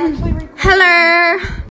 Hello.